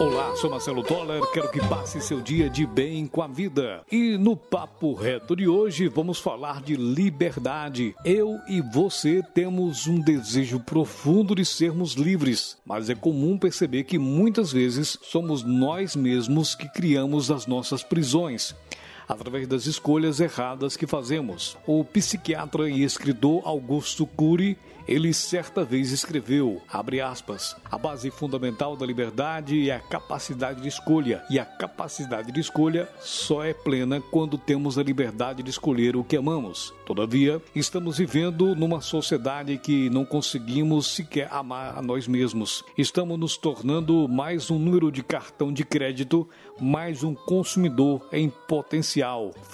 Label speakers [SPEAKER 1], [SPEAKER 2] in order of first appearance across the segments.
[SPEAKER 1] Olá, sou Marcelo Toller, quero que passe seu dia de bem com a vida. E no Papo Reto de hoje vamos falar de liberdade. Eu e você temos um desejo profundo de sermos livres, mas é comum perceber que muitas vezes somos nós mesmos que criamos as nossas prisões através das escolhas erradas que fazemos. O psiquiatra e escritor Augusto Cury ele certa vez escreveu, aspas, a base fundamental da liberdade é a capacidade de escolha, e a capacidade de escolha só é plena quando temos a liberdade de escolher o que amamos. Todavia, estamos vivendo numa sociedade que não conseguimos sequer amar a nós mesmos. Estamos nos tornando mais um número de cartão de crédito, mais um consumidor em potencial.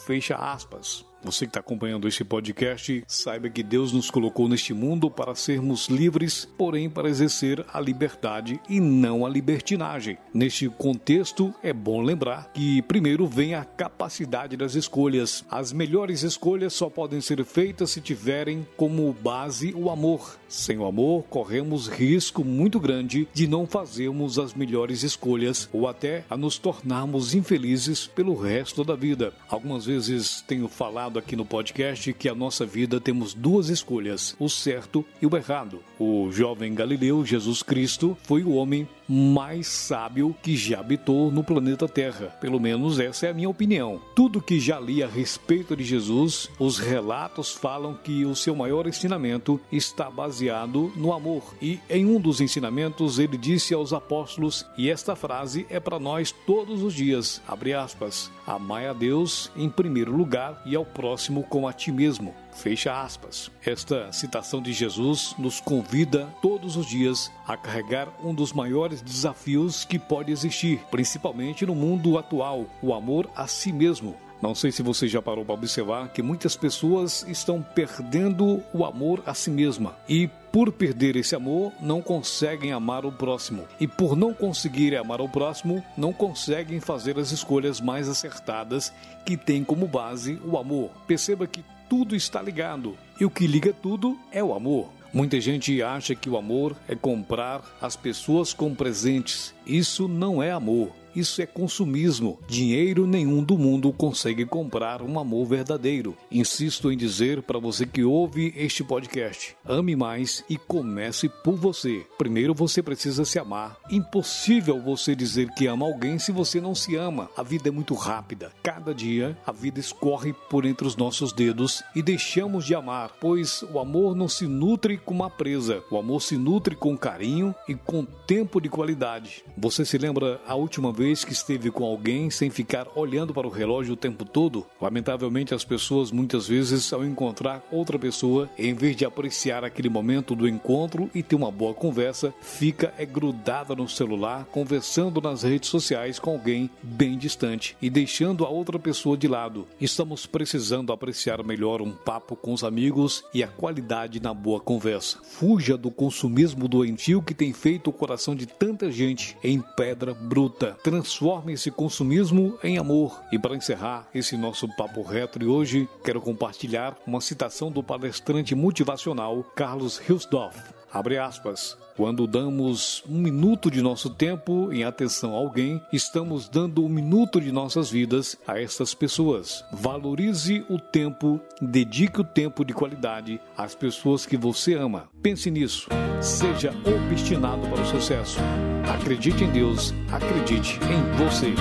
[SPEAKER 1] Fecha aspas. Você que está acompanhando este podcast, saiba que Deus nos colocou neste mundo para sermos livres, porém para exercer a liberdade e não a libertinagem. Neste contexto, é bom lembrar que primeiro vem a capacidade das escolhas. As melhores escolhas só podem ser feitas se tiverem como base o amor. Sem o amor, corremos risco muito grande de não fazermos as melhores escolhas ou até a nos tornarmos infelizes pelo resto da vida. Algumas vezes tenho falado falado aqui no podcast que a nossa vida temos duas escolhas, o certo e o errado. O jovem Galileu Jesus Cristo foi o homem mais sábio que já habitou no planeta Terra. Pelo menos essa é a minha opinião. Tudo que já li a respeito de Jesus, os relatos falam que o seu maior ensinamento está baseado no amor. E em um dos ensinamentos ele disse aos apóstolos, e esta frase é para nós todos os dias, abre aspas, amai a Deus em primeiro lugar e ao próximo como a ti mesmo. Fecha aspas. Esta citação de Jesus nos convida todos os dias a carregar um dos maiores desafios que pode existir, principalmente no mundo atual, o amor a si mesmo. Não sei se você já parou para observar que muitas pessoas estão perdendo o amor a si mesma e por perder esse amor, não conseguem amar o próximo. E por não conseguirem amar o próximo, não conseguem fazer as escolhas mais acertadas que têm como base o amor. Perceba que tudo está ligado. E o que liga tudo é o amor. Muita gente acha que o amor é comprar as pessoas com presentes. Isso não é amor. Isso é consumismo. Dinheiro nenhum do mundo consegue comprar um amor verdadeiro. Insisto em dizer para você que ouve este podcast: ame mais e comece por você. Primeiro você precisa se amar. Impossível você dizer que ama alguém se você não se ama. A vida é muito rápida. Cada dia a vida escorre por entre os nossos dedos e deixamos de amar, pois o amor não se nutre com uma presa. O amor se nutre com carinho e com tempo de qualidade. Você se lembra a última vez vez que esteve com alguém sem ficar olhando para o relógio o tempo todo? Lamentavelmente, as pessoas muitas vezes, ao encontrar outra pessoa, em vez de apreciar aquele momento do encontro e ter uma boa conversa, fica é grudada no celular, conversando nas redes sociais com alguém bem distante e deixando a outra pessoa de lado. Estamos precisando apreciar melhor um papo com os amigos e a qualidade na boa conversa. Fuja do consumismo doentio que tem feito o coração de tanta gente em pedra bruta transforme esse consumismo em amor. E para encerrar esse nosso papo reto de hoje, quero compartilhar uma citação do palestrante motivacional Carlos Hilsdorf. Abre aspas. Quando damos um minuto de nosso tempo em atenção a alguém, estamos dando um minuto de nossas vidas a essas pessoas. Valorize o tempo, dedique o tempo de qualidade às pessoas que você ama. Pense nisso. Seja obstinado para o sucesso. Acredite em Deus, acredite em você.